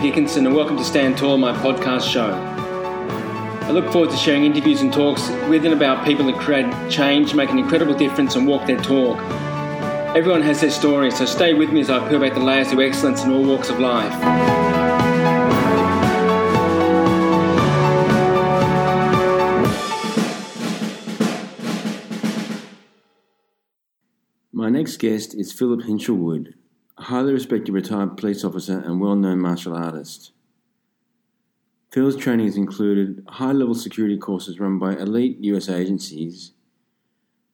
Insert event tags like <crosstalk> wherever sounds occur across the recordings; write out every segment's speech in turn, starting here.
Dickinson, and welcome to Stand Tall, my podcast show. I look forward to sharing interviews and talks with and about people that create change, make an incredible difference, and walk their talk. Everyone has their story, so stay with me as I peel the layers of excellence in all walks of life. My next guest is Philip Hinshelwood, highly respected retired police officer and well known martial artist. Phil's training has included high level security courses run by elite US agencies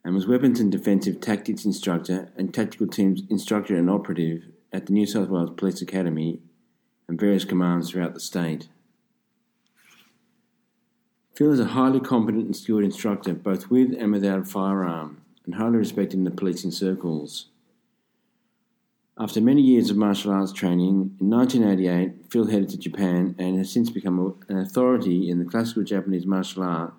and was weapons and defensive tactics instructor and tactical teams instructor and operative at the New South Wales Police Academy and various commands throughout the state. Phil is a highly competent and skilled instructor both with and without a firearm and highly respected in the policing circles. After many years of martial arts training, in 1988, Phil headed to Japan and has since become an authority in the classical Japanese martial art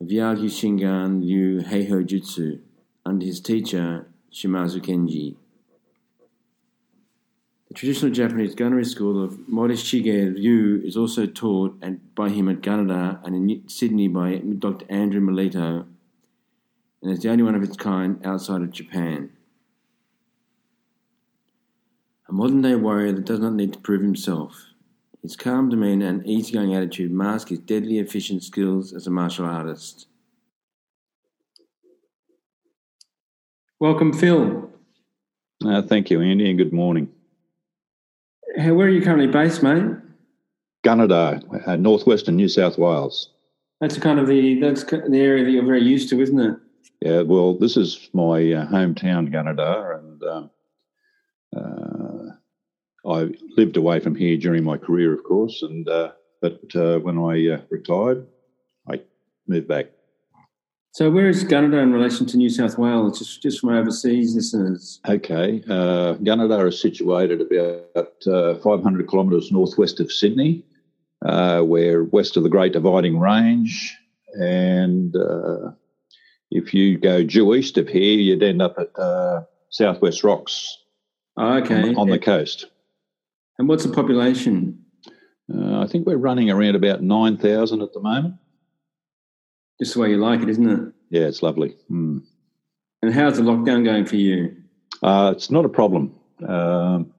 of Yagyu Shingan Ryu Heiho Jutsu under his teacher, Shimazu Kenji. The traditional Japanese gunnery school of Morishige Ryu is also taught at, by him at Gunnedah and in Sydney by Dr. Andrew Melito, and is the only one of its kind outside of Japan. A modern day warrior that does not need to prove himself. His calm demeanour and easygoing attitude mask his deadly efficient skills as a martial artist. Welcome, Phil. Uh, thank you, Andy, and good morning. How, where are you currently based, mate? Gunnedah, uh, northwestern New South Wales. That's kind of the that's the area that you're very used to, isn't it? Yeah, well, this is my uh, hometown, Gunnedah, and um, uh, I lived away from here during my career, of course, and uh, but uh, when I uh, retired, I moved back. So, where is Gunnedah in relation to New South Wales? Just, just from overseas listeners. Okay, uh, Gunnedah is situated about uh, 500 kilometres northwest of Sydney. we're west of the Great Dividing Range, and if you go due east of here, you'd end up at Southwest Rocks Oh, okay. On, on the coast. And what's the population? Uh, I think we're running around about 9,000 at the moment. Just the way you like it, isn't it? Yeah, it's lovely. Mm. And how's the lockdown going for you? Uh, it's not a problem. Um,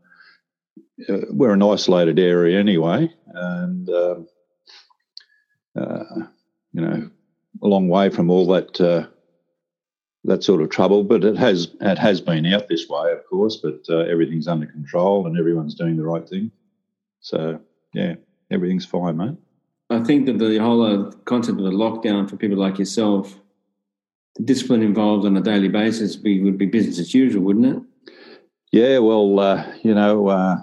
uh, we're an isolated area anyway, and um, uh, you know, a long way from all that uh, that sort of trouble. But it has it has been out this way, of course. But uh, everything's under control and everyone's doing the right thing. So yeah, everything's fine, mate. I think that the whole uh, concept of the lockdown for people like yourself, the discipline involved on a daily basis, be, would be business as usual, wouldn't it? Yeah, well, uh, you know, uh,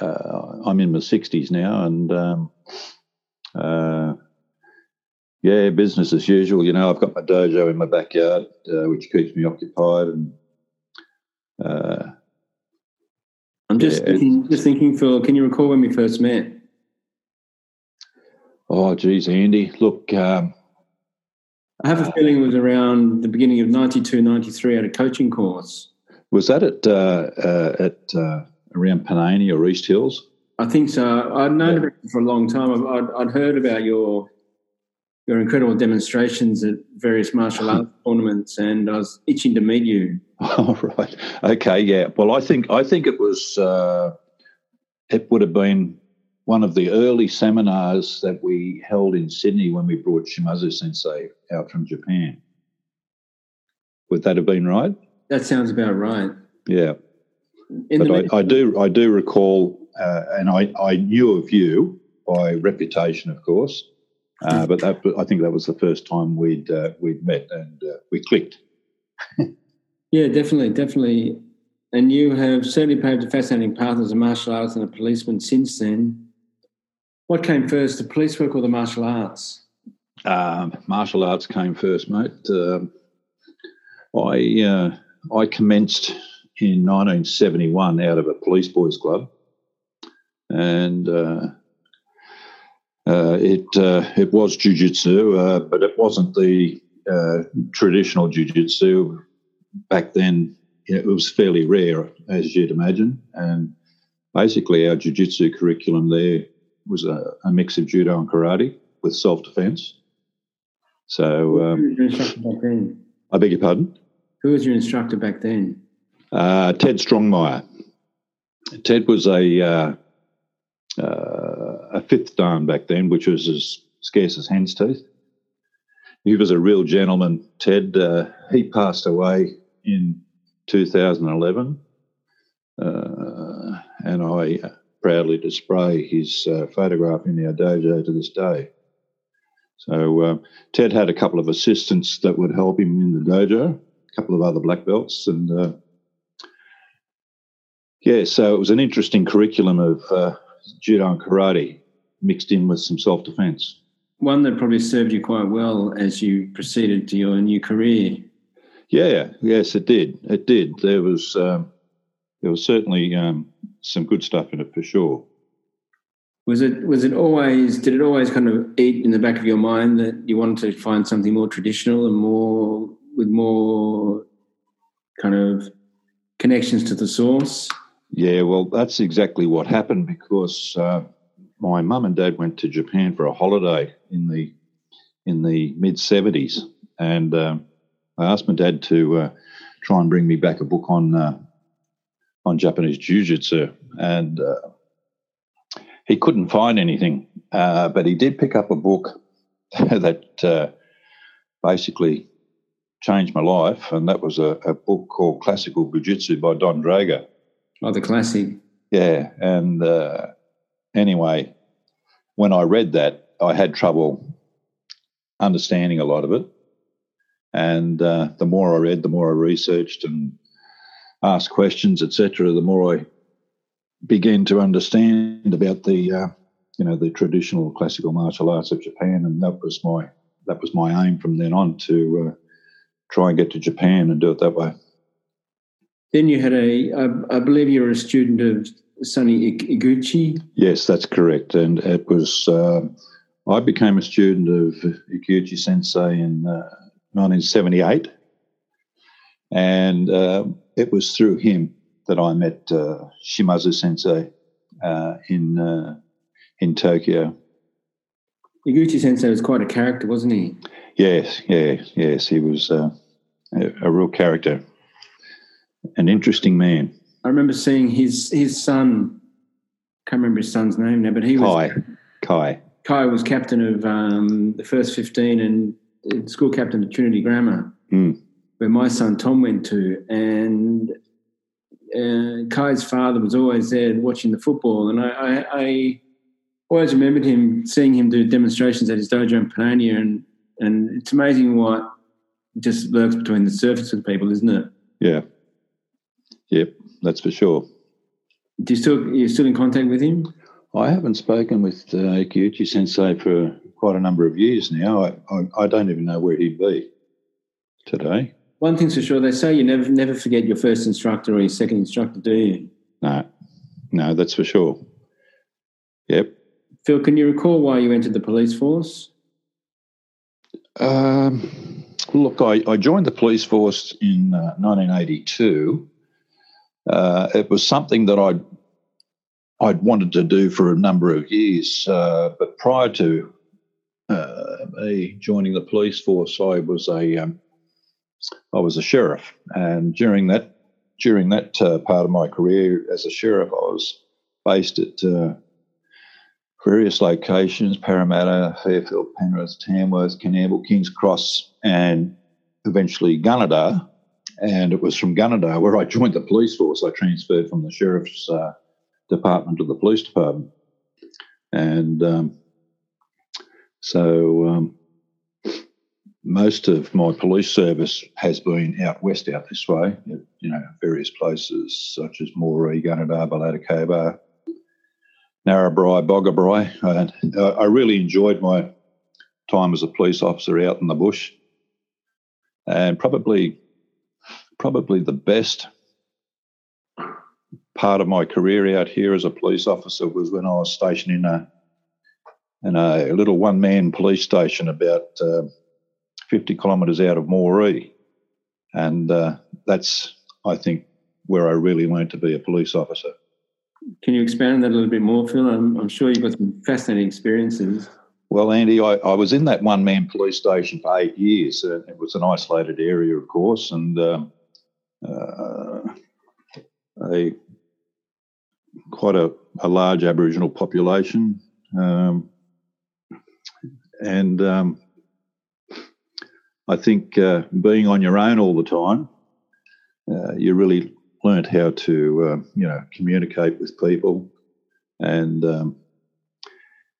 uh, I'm in my sixties now, and um, uh, yeah, business as usual. You know, I've got my dojo in my backyard, uh, which keeps me occupied. And uh, I'm just yeah, thinking, just thinking, Phil. Can you recall when we first met? Oh, geez, Andy. Look, um, I have a feeling it was around the beginning of 92, 93 at a coaching course. Was that at uh, uh at uh, around Panania or East Hills? I think so. I'd known yeah. for a long time. I'd, I'd heard about your your incredible demonstrations at various martial arts <laughs> tournaments, and I was itching to meet you. Oh right, okay, yeah. Well, I think I think it was uh, it would have been one of the early seminars that we held in Sydney when we brought Shimazu Sensei out from Japan. Would that have been right? That sounds about right. Yeah, in but I, I, do I do recall, uh, and I I knew of you by reputation, of course. Uh, but that, I think that was the first time we'd uh, we'd met and uh, we clicked. <laughs> yeah, definitely, definitely. And you have certainly paved a fascinating path as a martial artist and a policeman since then. What came first, the police work or the martial arts? Um, martial arts came first, mate. Um, I uh, I commenced in 1971 out of a police boys club, and uh, it uh, it was jujitsu, uh, but it wasn't the uh, traditional jujitsu. Back then, it was fairly rare, as you'd imagine. And basically our jiu-jitsu curriculum there was a, a mix of judo and karate with self-defense. So um, Who was your instructor back then? I beg your pardon. Who was your instructor back then? Uh, Ted Strongmeyer. Ted was a uh, uh, a fifth dan back then, which was as scarce as hen's teeth. He was a real gentleman. Ted uh, he passed away in 2011, uh, and I proudly display his uh, photograph in our dojo to this day. So uh, Ted had a couple of assistants that would help him in the dojo, a couple of other black belts, and uh, yeah, so it was an interesting curriculum of uh, judo and karate mixed in with some self defense. One that probably served you quite well as you proceeded to your new career. Yeah, yes, it did. It did. There was um, there was certainly um, some good stuff in it for sure. Was it was it always did it always kind of eat in the back of your mind that you wanted to find something more traditional and more with more kind of connections to the source? Yeah, well, that's exactly what happened because uh, my mum and dad went to Japan for a holiday in the in the mid seventies, and um, I asked my dad to uh, try and bring me back a book on uh, on Japanese jiu-jitsu, and uh, he couldn't find anything, uh, but he did pick up a book <laughs> that uh, basically changed my life, and that was a, a book called Classical Jiu-Jitsu by Donn Draeger. Oh, the classic. Yeah, and uh, anyway, when I read that, I had trouble understanding a lot of it. And uh, the more I read, the more I researched and asked questions, etc. The more I began to understand about the, uh, you know, the traditional classical martial arts of Japan, and that was my that was my aim from then on to uh, try and get to Japan and do it that way. Then you had a, I, I believe you were a student of Sonny Iguchi. Yes, that's correct. And it was, uh, I became a student of Iguchi Sensei in uh, 1978. And uh, it was through him that I met uh, Shimazu Sensei uh, in, uh, in Tokyo. Iguchi Sensei was quite a character, wasn't he? Yes, yes, yes. He was a real character, an interesting man. I remember seeing his his son. Can't remember his son's name now, but he was Kai. Kai. Kai was captain of um, the first fifteen and school captain of Trinity Grammar, Mm. where my son Tom went to, and uh, Kai's father was always there watching the football, and I, I, I always remembered him seeing him do demonstrations at his dojo in Panania, and and it's amazing what just lurks between the surface of people, isn't it? Yeah. Yep, that's for sure. Do you still you're still in contact with him? I haven't spoken with uh, Sensei for quite a number of years now. I, I, I don't even know where he'd be today. One thing's for sure, they say you never never forget your first instructor or your second instructor, do you? No, no, that's for sure. Yep. Phil, can you recall why you entered the police force? Um, look, I, I joined the police force in uh, 1982. Uh, it was something that I'd I'd wanted to do for a number of years, uh, but prior to uh, me joining the police force, I was a um, I was a sheriff, and during that during that uh, part of my career as a sheriff, I was based at uh, various locations: Parramatta, Fairfield, Penrith, Tamworth, Canberra, Kings Cross, and eventually Gunnedah. And it was from Gunnedah where I joined the police force. I transferred from the sheriff's uh, department to the police department, and um, so um, most of my police service has been out west, out this way. You know, various places such as Moree, Gunnedah, Bellata Narrabri, Boggabri. Uh, I really enjoyed my time as a police officer out in the bush, and probably probably the best part of my career out here as a police officer was when I was stationed in a in a little one man police station about uh, 50 kilometres out of Moree. And uh, that's, I think, where I really learned to be a police officer. Can you expand on that a little bit more, Phil? I'm, I'm sure you've got some fascinating experiences. Well, Andy, I, I was in that one man police station for eight years. Uh, it was an isolated area, of course, and um, uh, a quite a, a, large Aboriginal population. Um, and um, I think uh, being on your own all the time, uh, you really learned how to, uh, you know, communicate with people and um,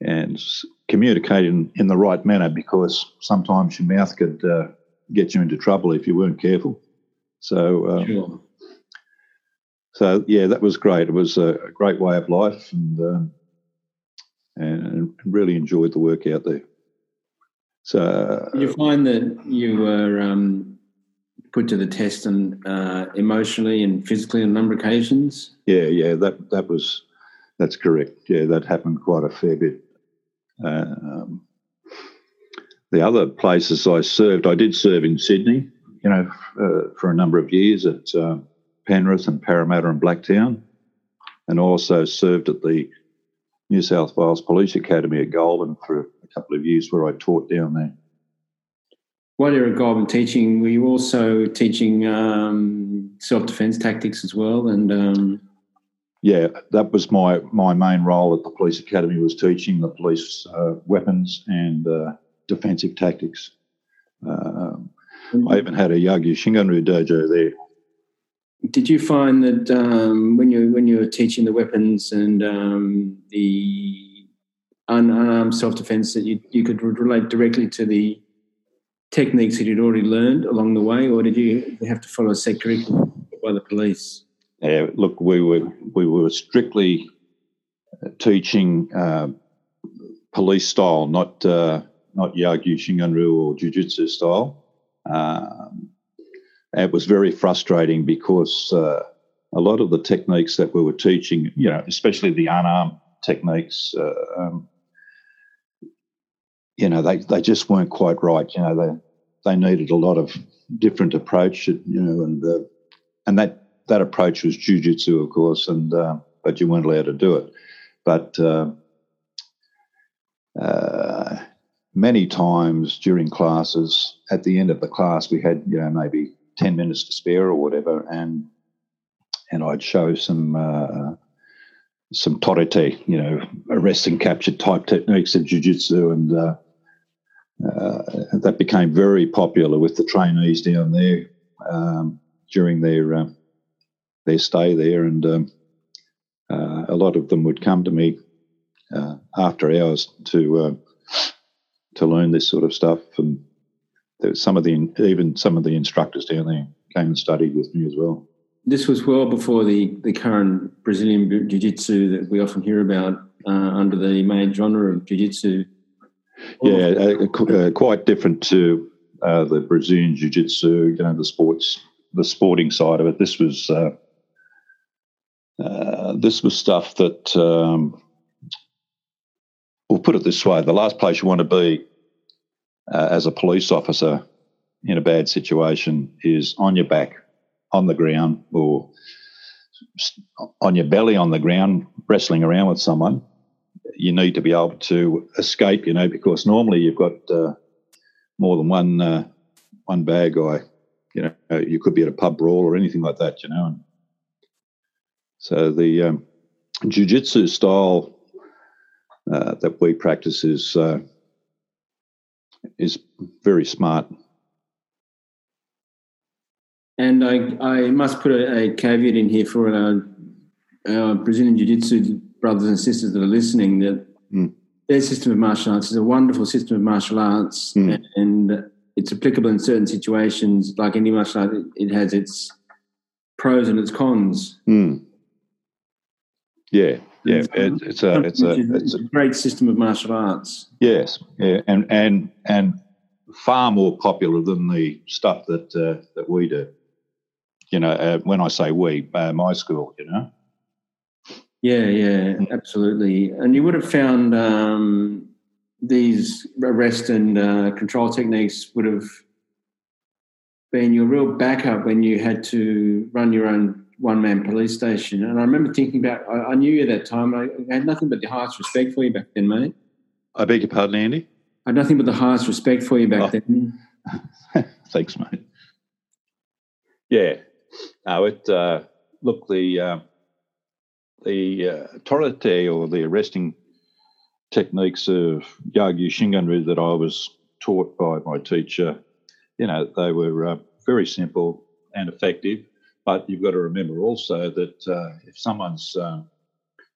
and communicate in, in the right manner because sometimes your mouth could uh, get you into trouble if you weren't careful. So, um, sure. so yeah, that was great. It was a, a great way of life, and, um, and really enjoyed the work out there. So, you find that you were um, put to the test and uh, emotionally and physically on a number of occasions? Yeah, yeah, that that was that's correct. Yeah, that happened quite a fair bit. Um, the other places I served, I did serve in Sydney, you know, uh, for a number of years at uh, Penrith and Parramatta and Blacktown, and also served at the New South Wales Police Academy at Goulburn for a couple of years where I taught down there. While you were at Goulburn teaching, were you also teaching um, self defence tactics as well? And um yeah, that was my my main role at the police academy was teaching the police uh, weapons and uh, defensive tactics. Um, I even had a Yagyu Shinganryu dojo there. Did you find that um, when you when you were teaching the weapons and um, the unarmed self defence that you you could relate directly to the techniques that you'd already learned along the way, or did you have to follow a set curriculum by the police? Yeah, look, we were we were strictly teaching uh, police style, not uh, not Yagyu Shinganryu or Jiu-Jitsu style. Um, it was very frustrating because uh, a lot of the techniques that we were teaching, you know, especially the unarmed techniques, uh, um, you know, they, they just weren't quite right. You know, they they needed a lot of different approach, you know, and uh, and that that approach was jujitsu, of course, and uh, but you weren't allowed to do it. But uh, uh, many times during classes, at the end of the class, we had you know maybe ten minutes to spare or whatever, and and I'd show some uh, some torite, you know, arrest and capture type techniques of jiu-jitsu, and uh, uh, that became very popular with the trainees down there um, during their um, their stay there, and um, uh, a lot of them would come to me uh, after hours to uh, to learn this sort of stuff. And some of the even some of the instructors down there came and studied with me as well. This was well before the, the current Brazilian Jiu Jitsu that we often hear about uh, under the main genre of Jiu Jitsu. Yeah, uh, uh, quite different to the Brazilian Jiu Jitsu, you know, the sports, the sporting side of it. This was uh, this was stuff that, um, we'll put it this way the last place you want to be uh, as a police officer in a bad situation is on your back, on the ground, or on your belly on the ground, wrestling around with someone. You need to be able to escape, you know, because normally you've got uh, more than one uh, one bad guy. You know, you could be at a pub brawl or anything like that, you know, and so the um, jiu-jitsu style uh, that we practice is uh, is very smart. And I, I must put a, a caveat in here for our, our Brazilian Jiu-Jitsu brothers and sisters that are listening that mm. their system of martial arts is a wonderful system of martial arts mm. and, and it's applicable in certain situations. Like any martial art, it, it has its pros and its cons. Mm. Yeah, yeah, it, it's a it's a it's a great system of martial arts. Yes, yeah, and and and far more popular than the stuff that uh, that we do. You know, uh, when I say we, uh, my school, you know. Yeah, yeah, absolutely. And you would have found um, these arrest and uh, control techniques would have been your real backup when you had to run your own one man police station. And I remember thinking about, I, I, knew you at that time. I had nothing but the highest respect for you back then, mate. I beg your pardon, Andy? I had nothing but the highest respect for you back oh. then. <laughs> Thanks, mate. Yeah. No, it, uh, look, the, uh, the uh, or the arresting techniques of Yagyu Shinganryu that I was taught by my teacher, you know, they were uh, very simple and effective. But you've got to remember also that uh, if someone's uh,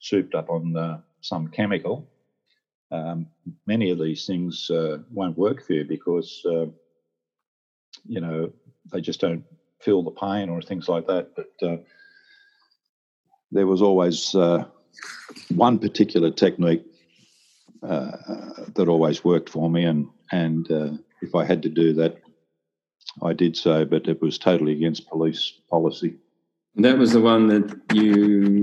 souped up on uh, some chemical, um, many of these things uh, won't work for you because, uh, you know, they just don't feel the pain or things like that. But there was always one particular technique uh, that always worked for me, and and uh, if I had to do that, I did so. But it was totally against police policy. That was the one that you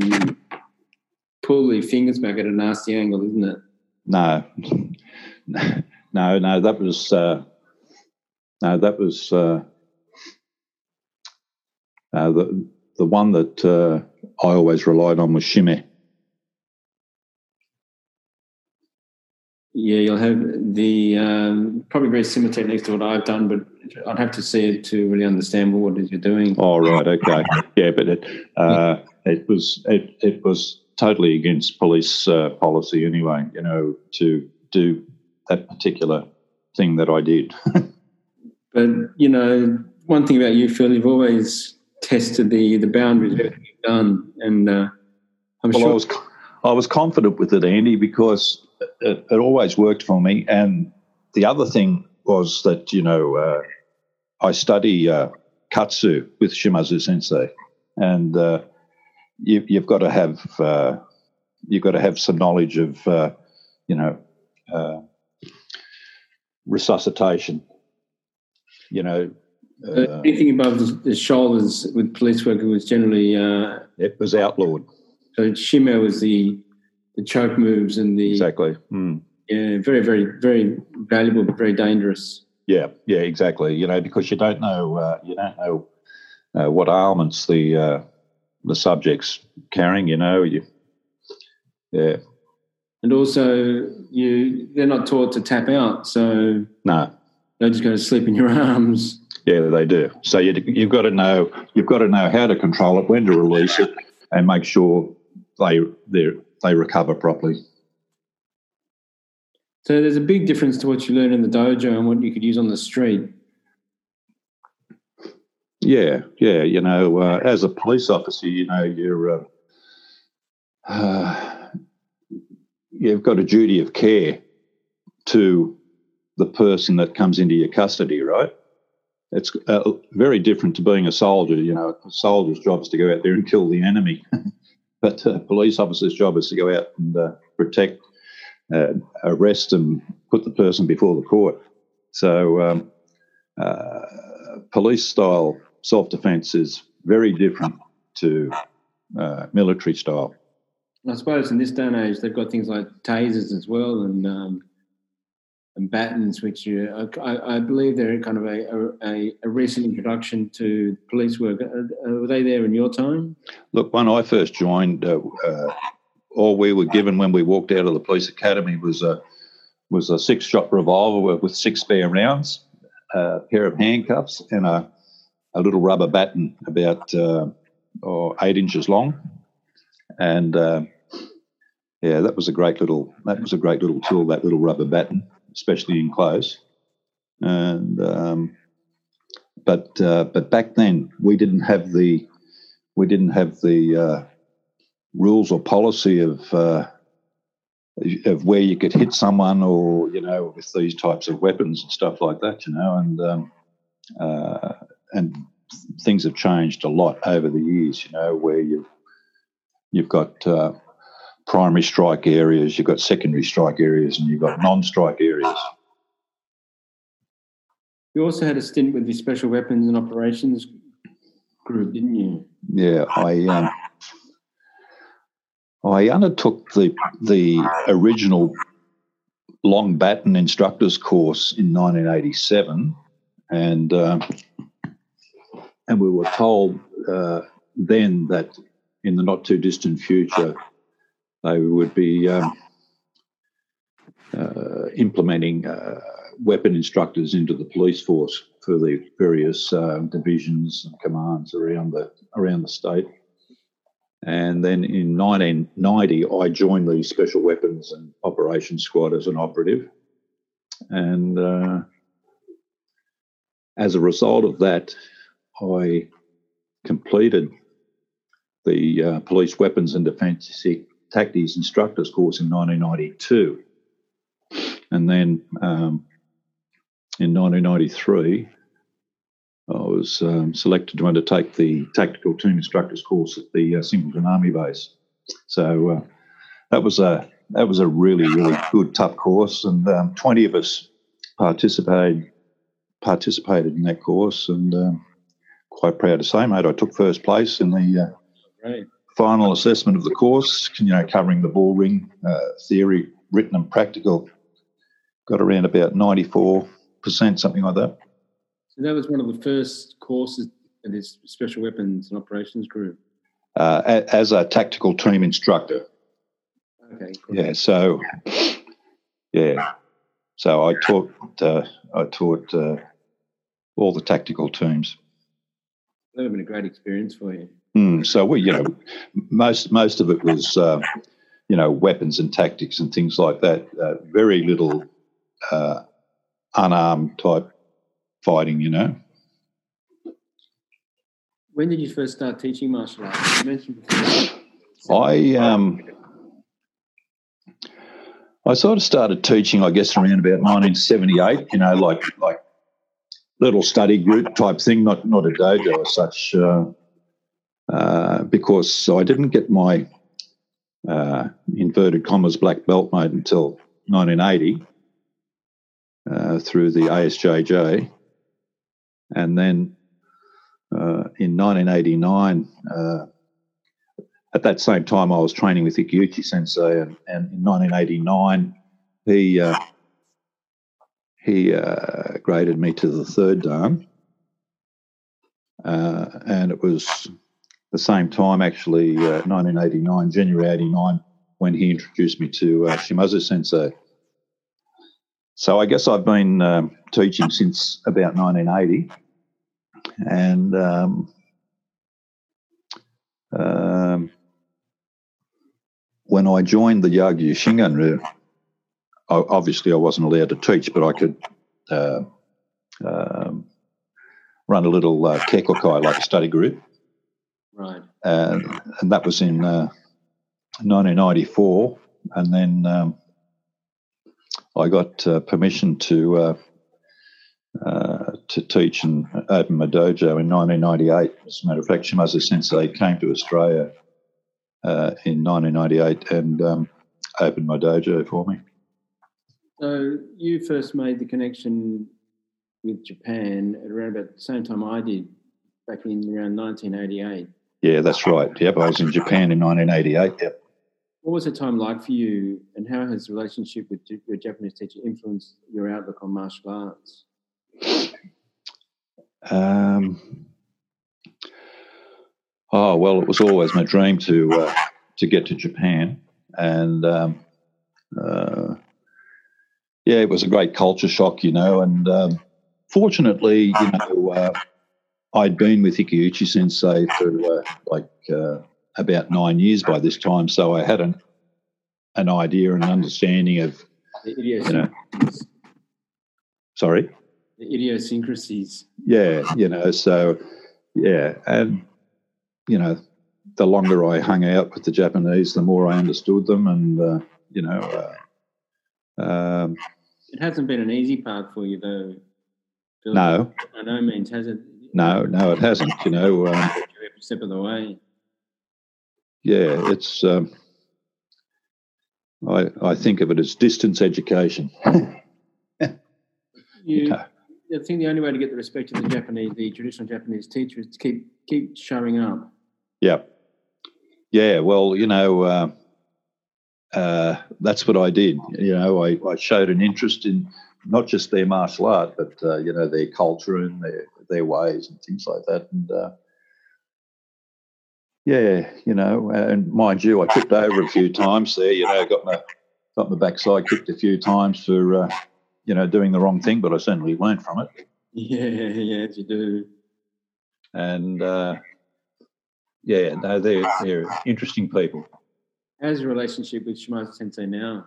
pull the fingers back at a nasty angle, isn't it? No, <laughs> no, no. That was uh, no, that was uh, uh, the the one that uh, I always relied on was shime. Yeah, you'll have the um, probably very similar techniques to what I've done, but I'd have to see it to really understand what it is you're doing. Oh right, okay, yeah, but it uh, it was it it was totally against police uh, policy anyway. You know, to do that particular thing that I did. <laughs> but you know, one thing about you, Phil, you've always tested the the boundaries of everything you've done, and uh, I'm well, sure I was I was confident with it, Andy, because it, it, always worked for me. And the other thing was that, you know, uh, I study uh, katsu with Shimazu sensei. And uh, you, have got to have uh, you've got to have some knowledge of uh, you know uh, resuscitation. You know, anything above the, shoulders with police work was generally it was outlawed. So shime was the the choke moves and the exactly. Mm. Yeah, very, very, very valuable, but very dangerous. Yeah, yeah, exactly. You know, because you don't know, uh, you don't know uh, what ailments the uh, the subject's carrying. You know, you, yeah. And also, you they're not taught to tap out, so no, they just go to sleep in your arms. Yeah, they do. So you, you've got to know you've got to know how to control it, when to release it, and make sure they they're they recover properly. So there's a big difference to what you learn in the dojo and what you could use on the street. Yeah, yeah. You know, uh, as a police officer, you know, you're uh, <sighs> uh, you've got a duty of care to the person that comes into your custody, right? It's uh, very different to being a soldier. You know, a soldier's job is to go out there and kill the enemy. <laughs> But a police officer's job is to go out and uh, protect, uh, arrest, and put the person before the court. So, um, uh, police style self defence is very different to uh, military style. I suppose in this day and age, they've got things like tasers as well, and um, and batons, which uh, I, I, believe they're kind of a, a, a, recent introduction to police work. Were they there in your time? Look, when I first joined, uh, uh, all we were given when we walked out of the police academy was a was a six shot revolver with six spare rounds, a pair of handcuffs, and a a little rubber baton about uh, or eight inches long, and yeah, that was a great little that was a great little tool. That little rubber baton especially in close. And um, but uh, but back then we didn't have the we didn't have the uh, rules or policy of uh, of where you could hit someone or you know with these types of weapons and stuff like that. You know, and um, uh, and things have changed a lot over the years. You know, where you've you've got uh, primary strike areas, you've got secondary strike areas, and you've got non-strike areas. You also had a stint with the Special Weapons and Operations Group, didn't you? Yeah, I um, I undertook the the original long baton instructors course in 1987, and uh, and we were told uh, then that in the not too distant future they would be um, uh, implementing uh, weapon instructors into the police force for the various um, divisions and commands around the around the state. And then in 1990, I joined the Special Weapons and Operations Squad as an operative. And uh, as a result of that, I completed the uh, Police Weapons and Defensive Tactics Instructors course in 1992. And then um, in 1993, I was um, selected to undertake the Tactical Team Instructors course at the uh, Singleton Army Base. So uh, that was a that was a really really good tough course, and um, 20 of us participated participated in that course, and um, quite proud to say, mate, I took first place in the uh, final assessment of the course. You know, covering the ball ring uh, theory, written and practical. Got around about 94 percent, something like that. So that was one of the first courses in this Special Weapons and Operations Group. Uh, as a tactical team instructor. Okay. Cool. Yeah. So, yeah. So I taught. Uh, I taught uh, all the tactical teams. That would have been a great experience for you. Mm, so we, you know, most most of it was, uh, you know, weapons and tactics and things like that. Uh, very little uh, unarmed type fighting, you know. When did you first start teaching martial arts? You mentioned before. I um, I sort of started teaching, I guess, around about 1978. You know, like like little study group type thing, not not a dojo as such, uh, uh, because I didn't get my uh, inverted commas black belt made until 1980 uh, through the ASJJ. And then uh, in 1989, uh, at that same time, I was training with Ikeuchi Sensei, and, and in 1989, he uh, he uh, graded me to the third dan, uh, and it was the same time, actually, 1989, January 89, when he introduced me to Shimazu Sensei. So I guess I've been um, teaching since about 1980, and um, um, when I joined the Yagyu Shinganryu, obviously I wasn't allowed to teach, but I could uh, um, run a little uh, keikokai, like a study group. Right. And, and that was in uh, 1994. And then um, I got uh, permission to uh, uh, to teach and open my dojo in 1998. As a matter of fact, Shimazu Sensei came to Australia uh, in 1998 and um, opened my dojo for me. So you first made the connection with Japan at around about the same time I did, back in around 1988. Yeah, that's right. Yep, I was in Japan in 1988. Yep. What was the time like for you, and how has the relationship with your Japanese teacher influenced your outlook on martial arts? Um, oh well, it was always my dream to uh, to get to Japan, and um, uh, yeah, it was a great culture shock, you know. And um, fortunately, you know, uh, I'd been with Ikeuchi Sensei for uh, like uh, about nine years by this time, so I had an an idea and understanding of you know. Sorry. The idiosyncrasies. Yeah, you know, so yeah, and you know, the longer I hung out with the Japanese, the more I understood them, and uh, you know, uh, um, it hasn't been an easy part for you though. No, by no means has it. No, no, it hasn't. You know, um, every step of the way yeah, it's. Um, I I think of it as distance education. <laughs> you, I think the only way to get the respect of the Japanese, the traditional Japanese teacher, is to keep keep showing up. Yeah, yeah. Well, you know, uh, uh, that's what I did. You know, I, I showed an interest in not just their martial art, but uh, you know their culture and their their ways and things like that. And uh, yeah, you know, and mind you, I tripped over a few times there. You know, got my got my backside kicked a few times for uh, you know doing the wrong thing, but I certainly learned from it. <laughs> Yeah, yes, you do. And uh, yeah, no, they're they're interesting people. How's your relationship with Shimada Sensei now?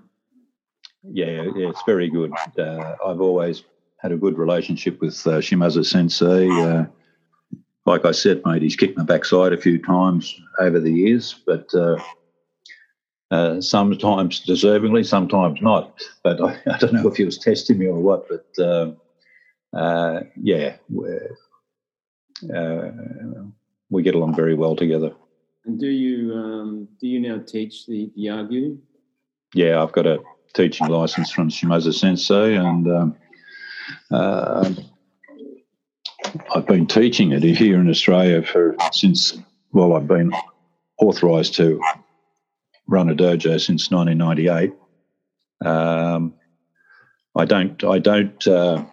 Yeah, yeah, it's very good. Uh, I've always had a good relationship with uh, Shimazu Sensei. Like I said, mate, he's kicked my backside a few times over the years, but uh, uh, sometimes deservingly, sometimes not. But I, <laughs> I, don't know if he was testing me or what. But um, uh, yeah, uh, we get along very well together. And do you um, do you now teach the, the Yagyu? Yeah, I've got a teaching license from Shimazu Sensei, and um, uh, I've been teaching it here in Australia for since well, I've been authorised to run a dojo since 1998. Um, I don't I don't uh,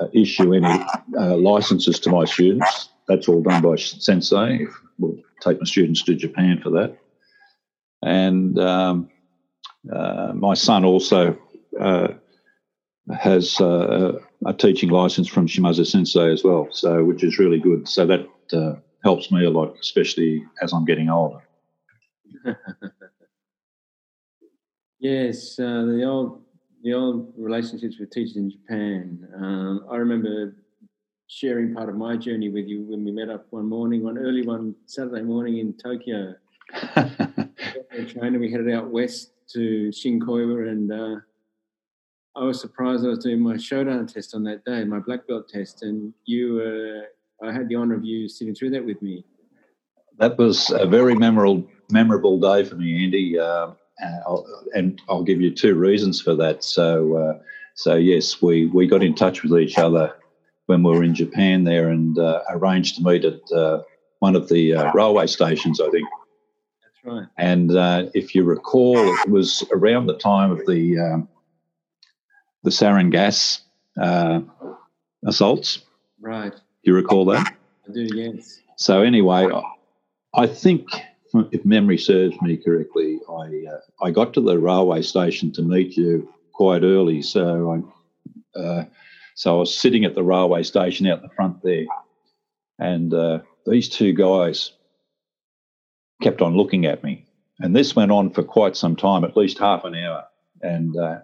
uh, issue any uh, licenses to my students. That's all done by Sensei. We'll take my students to Japan for that. And um, uh, my son also uh, has uh, a teaching license from Shimazu Sensei as well, so which is really good. So that helps me a lot, especially as I'm getting older. <laughs> yes, uh, the old the old relationships with teachers in Japan. Um, I remember sharing part of my journey with you when we met up one morning, one early one Saturday morning in Tokyo. <laughs> train we headed out west to Shinkoiwa, and uh, I was surprised I was doing my shodan test on that day, my black belt test, and you. Uh, I had the honour of you sitting through that with me. That was a very memorable memorable day for me, Andy. Uh, I'll, and I'll give you two reasons for that. So, uh, so yes, we, we got in touch with each other when we were in Japan there and uh, arranged to meet at uh, one of the uh, railway stations, I think. That's right. And uh, if you recall, it was around the time of the um, the sarin gas assaults. Right. Do you recall that? I do. Yes. So anyway, I think if memory serves me correctly, I uh, I got to the railway station to meet you quite early. So I uh, so I was sitting at the railway station out the front there, and uh, these two guys kept on looking at me, and this went on for quite some time, at least half an hour. And uh,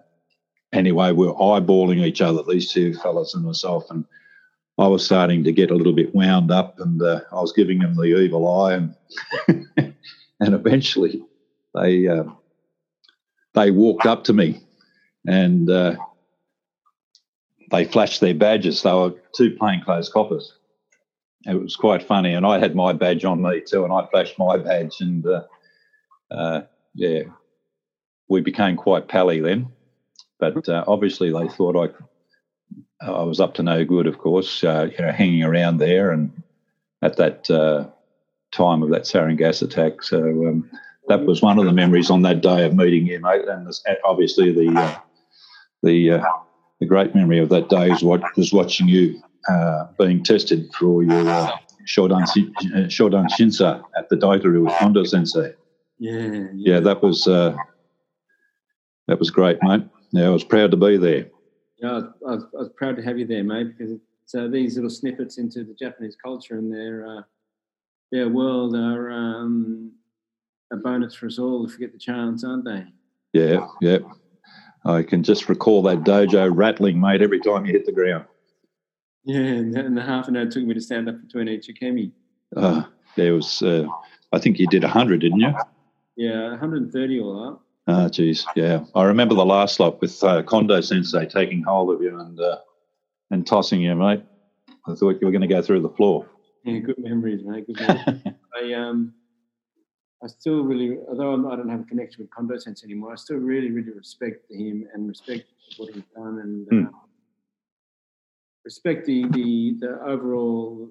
anyway, we are eyeballing each other, these two fellas and myself, and I was starting to get a little bit wound up, and uh, I was giving them the evil eye, and <laughs> and eventually they uh, they walked up to me, and uh, they flashed their badges. They were two plainclothes coppers. It was quite funny, and I had my badge on me too, and I flashed my badge, and uh, uh, yeah, we became quite pally then. But uh, obviously, they thought I I was up to no good, of course, uh, you know, hanging around there and at that uh, time of that sarin gas attack. So um, that was one of the memories on that day of meeting you, mate. And obviously the uh, the uh, the great memory of that day is what was watching you uh, being tested for your uh, Shodan, Shodan Shinsa at the Daito-ryu with Kondo Sensei. Yeah, yeah, yeah, that was that was great, mate. Yeah, I was proud to be there yeah, I was, I was, proud to have you there, mate, because uh, these little snippets into the Japanese culture and their uh, their world are um, a bonus for us all if we get the chance, aren't they? Yeah, yeah. I can just recall that dojo rattling, mate, every time you hit the ground. Yeah, and the half an hour took me to stand up between each Ukemi. Uh, there was, uh, I think you did 100, didn't you? Yeah, 130 all up. Ah, geez, yeah. I remember the last lot with uh, Kondo Sensei taking hold of you and uh, and tossing you, mate. I thought you were going to go through the floor. Yeah, good memories, mate. Good memories. <laughs> I um, I still really, although I'm, I do not have a connection with Kondo Sensei anymore, I still really, really respect him and respect what he's done and mm. uh, respect the, the the overall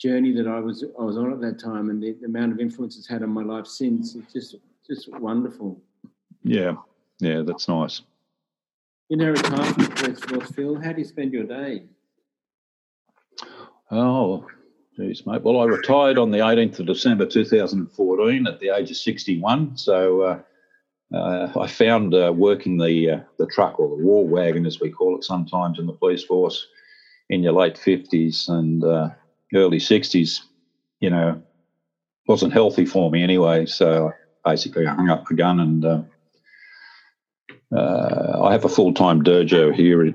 journey that I was I was on at that time and the, the amount of influence it's had on my life since. It's just just wonderful. Yeah, yeah, that's nice. In our retirement, Phil, how do you spend your day? Oh, Geez, mate. Well, I retired on the 18th of December 2014 at the age of 61. So uh, uh, I found uh, working the uh, the truck or the war wagon, as we call it sometimes in the police force, in your late 50s and uh, early 60s, you know, wasn't healthy for me anyway. So basically, I hung up the gun and uh, I have a full time dojo here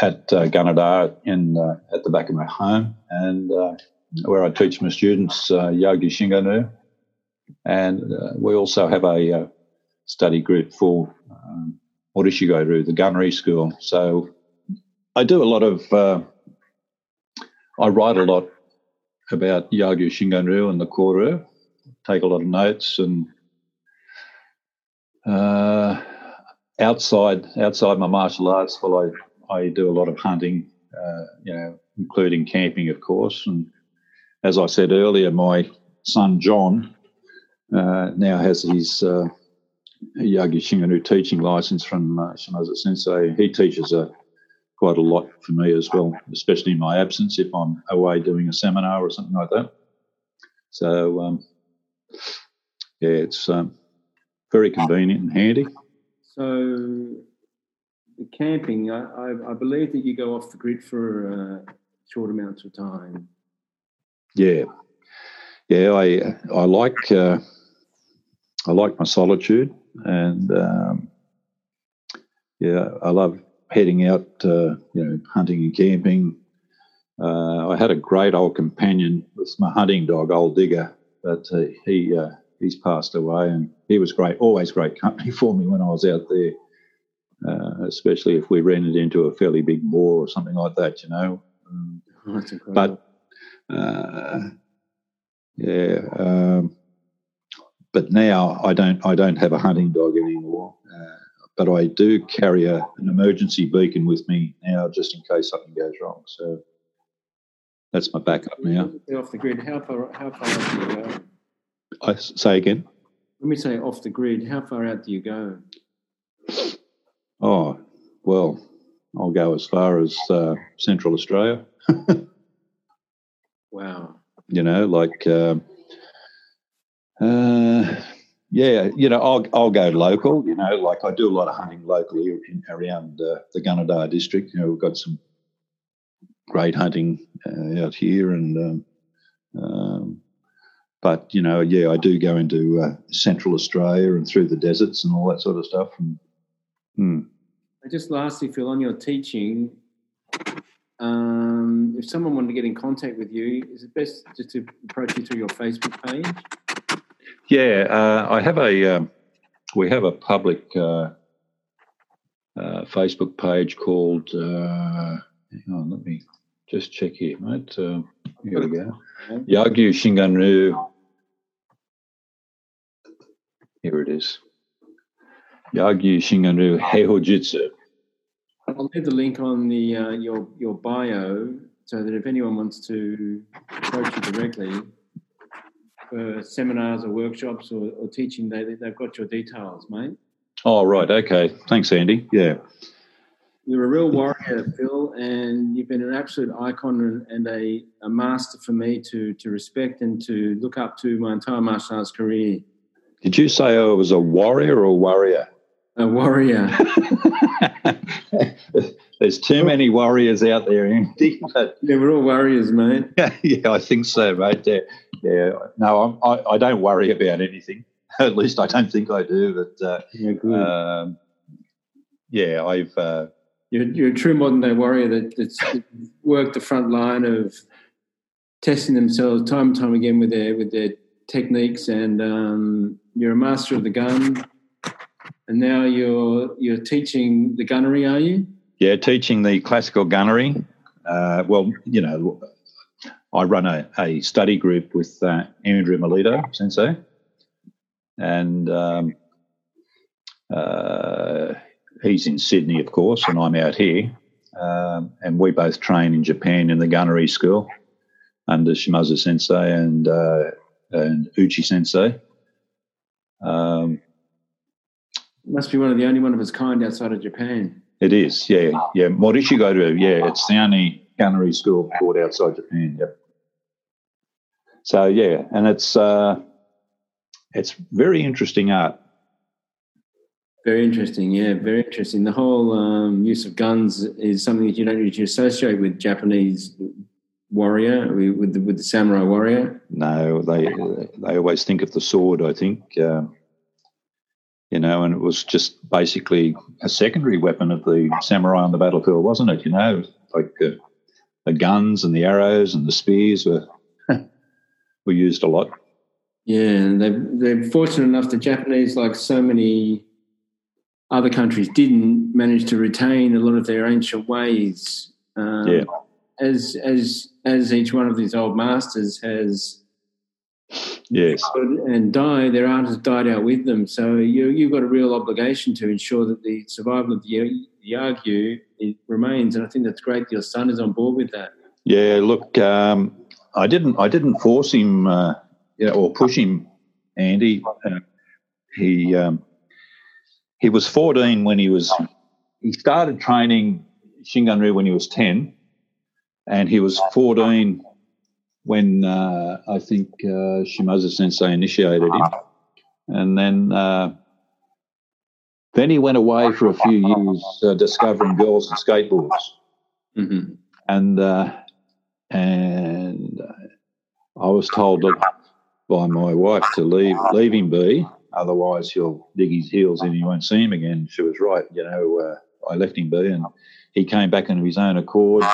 at uh, Gunnedah in uh, at the back of my home, and uh, where I teach my students uh, Yagyu Shingan-ryu, and uh, we also have a uh, study group for um, Morishige-ryu, the gunnery school. So I do a lot of, uh, I write a lot about Yagyu Shingan-ryu and the Koryu, take a lot of notes and. outside outside my martial arts, well, I I do a lot of hunting, uh, you know, including camping, of course. And as I said earlier, my son John uh, now has his uh, Yagyu Shingan-ryu teaching license from uh, Sensei. He teaches a, uh, quite a lot for me as well, especially in my absence if I'm away doing a seminar or something like that. So, um, yeah, it's um, very convenient and handy. So, the camping, I, I, I, believe that you go off the grid for uh, short amounts of time. Yeah, yeah. I I like uh, I like my solitude, and um, yeah, I love heading out, uh, you know, hunting and camping. Uh, I had a great old companion with my hunting dog, Old Digger, but uh, he uh, he's passed away, and he was great, always great company <laughs> for me when I was out there uh, especially if we ran it into a fairly big boar or something like that, you know. Um, but uh, yeah, um, but now I don't I don't have a hunting dog anymore. Uh, but I do carry a, an emergency beacon with me now, just in case something goes wrong. So that's my backup now. Off the grid, how far how far out do you go? I say again. Let me say off the grid. How far out do you go? Oh, well, I'll go as far as uh, Central Australia. <laughs> wow. You know, like, uh, uh, yeah, you know, I'll, I'll go local, you know, like I do a lot of hunting locally around uh, the Gunnedah district. You know, we've got some great hunting uh, out here and, um, um, but you know, yeah, I do go into uh, Central Australia and through the deserts and all that sort of stuff. And Hmm. Just lastly, Phil, on your teaching, um, if someone wanted to get in contact with you, is it best just to approach you through your Facebook page? Yeah, uh, I have a. Um, we have a public uh, uh, Facebook page called. Uh, hang on, let me just check here, mate. Uh, here we go. Yagyu Shingan-ryu. Here it is. Yagyu Shingan-ryu Heiho I'll leave the link on the uh, your your bio so that if anyone wants to approach you directly for seminars or workshops or, or teaching, they they've got your details, mate. Oh right, okay. Thanks, Andy. Yeah. You're a real warrior, Phil, and you've been an absolute icon and a, a master for me to to respect and to look up to my entire martial arts career. Did you say I was a warrior or a warrior? A warrior. <laughs> There's too many warriors out there, Andy. But yeah, we're all warriors, mate. <laughs> yeah, I think so, mate. Yeah, yeah. No, I'm, I, I don't worry about anything. <laughs> At least I don't think I do. But uh, yeah, good. Um, yeah, I've. Uh, you're, you're a true modern day warrior that, that's worked the front line of testing themselves time and time again with their with their techniques, and um, you're a master of the gun and now you're you're teaching the gunnery, are you? Yeah, teaching the classical gunnery. Uh, well, you know, I run a, a study group with uh, Andrew Melito Sensei, and um, uh, he's in Sydney, of course, and I'm out here. Um, and we both train in Japan in the gunnery school under Shimazu Sensei and uh, and Uchi Sensei. Um, must be one of the only one of its kind outside of Japan. It is, yeah, yeah. Morishige-ryu, yeah, it's the only gunnery school taught outside Japan. Yep. So yeah, and it's uh, it's very interesting art. Very interesting, yeah, very interesting. The whole um, use of guns is something that you don't usually associate with Japanese warrior, with the, with the samurai warrior. No, they they always think of the sword. I think, uh, you know, and it was just basically a secondary weapon of the samurai on the battlefield, wasn't it? You know, like uh, the guns and the arrows and the spears were <laughs> were used a lot. Yeah, and they they're fortunate enough. The Japanese, like so many other countries didn't manage to retain a lot of their ancient ways. Um, yeah. As as as each one of these old masters has yes and died, their art has died out with them. So you you've got a real obligation to ensure that the survival of the Yagyu remains, and I think that's great. Your son is on board with that. Yeah, look, um, I didn't I didn't force him, uh, or push him, Andy. Uh, he um, he was 14 when he was, he started training Shinganryu when he was 10, and he was 14 when uh, I think uh, Shimazu Sensei initiated him. And then uh, then he went away for a few years uh, discovering girls and skateboards. Mm-hmm. And uh, and I was told by my wife to leave leave him be Otherwise, he'll dig his heels in and you won't see him again. She was right. You know, uh, I left him be and he came back into his own accord,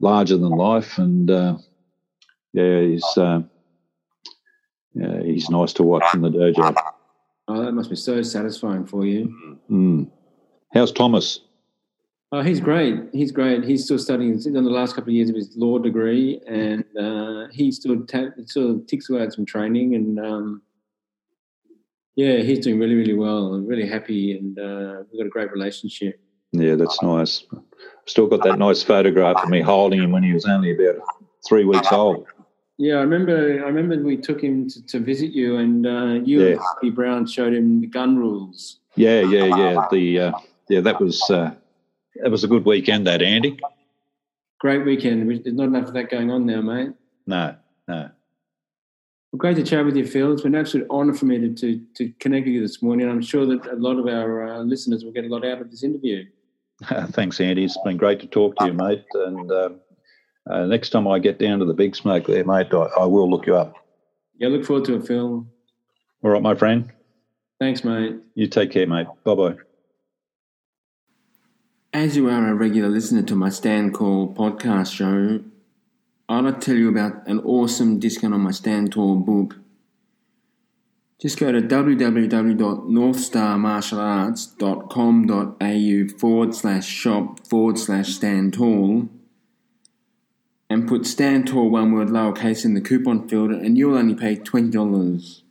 larger than life. And uh, yeah, he's, uh, yeah, he's nice to watch in the dojo. Oh, that must be so satisfying for you. Mm. How's Thomas? Oh, he's great. He's great. He's still studying. He's done the last couple of years of his law degree, and uh, he still ta- still ticks away at some training. And um, yeah, he's doing really, really well. I'm really happy, and uh, we've got a great relationship. Yeah, that's nice. Still got that nice photograph of me holding him when he was only about three weeks old. Yeah, I remember. I remember we took him to, to visit you, and uh, you yeah. and Harvey Brown showed him the gun rules. Yeah, yeah, yeah. The uh, yeah, that was uh, that was a good weekend. That Andy. Great weekend. There's not enough of that going on now, mate. No, no. Well, great to chat with you, Phil. It's been an absolute honour for me to, to, to, connect with you this morning. I'm sure that a lot of our uh, listeners will get a lot out of this interview. <laughs> Thanks, Andy. It's been great to talk to you, mate. And um, uh, next time I get down to the big smoke there, mate, I, I will look you up. Yeah, look forward to it, Phil. All right, my friend. Thanks, mate. You take care, mate. Bye bye. As you are a regular listener to my Stand Tall podcast show, I want to tell you about an awesome discount on my Stand Tall book. Just go to www.northstarmartialarts.com.au forward slash shop forward slash stand tall and put stand tall one word lowercase in the coupon field and you'll only pay $20.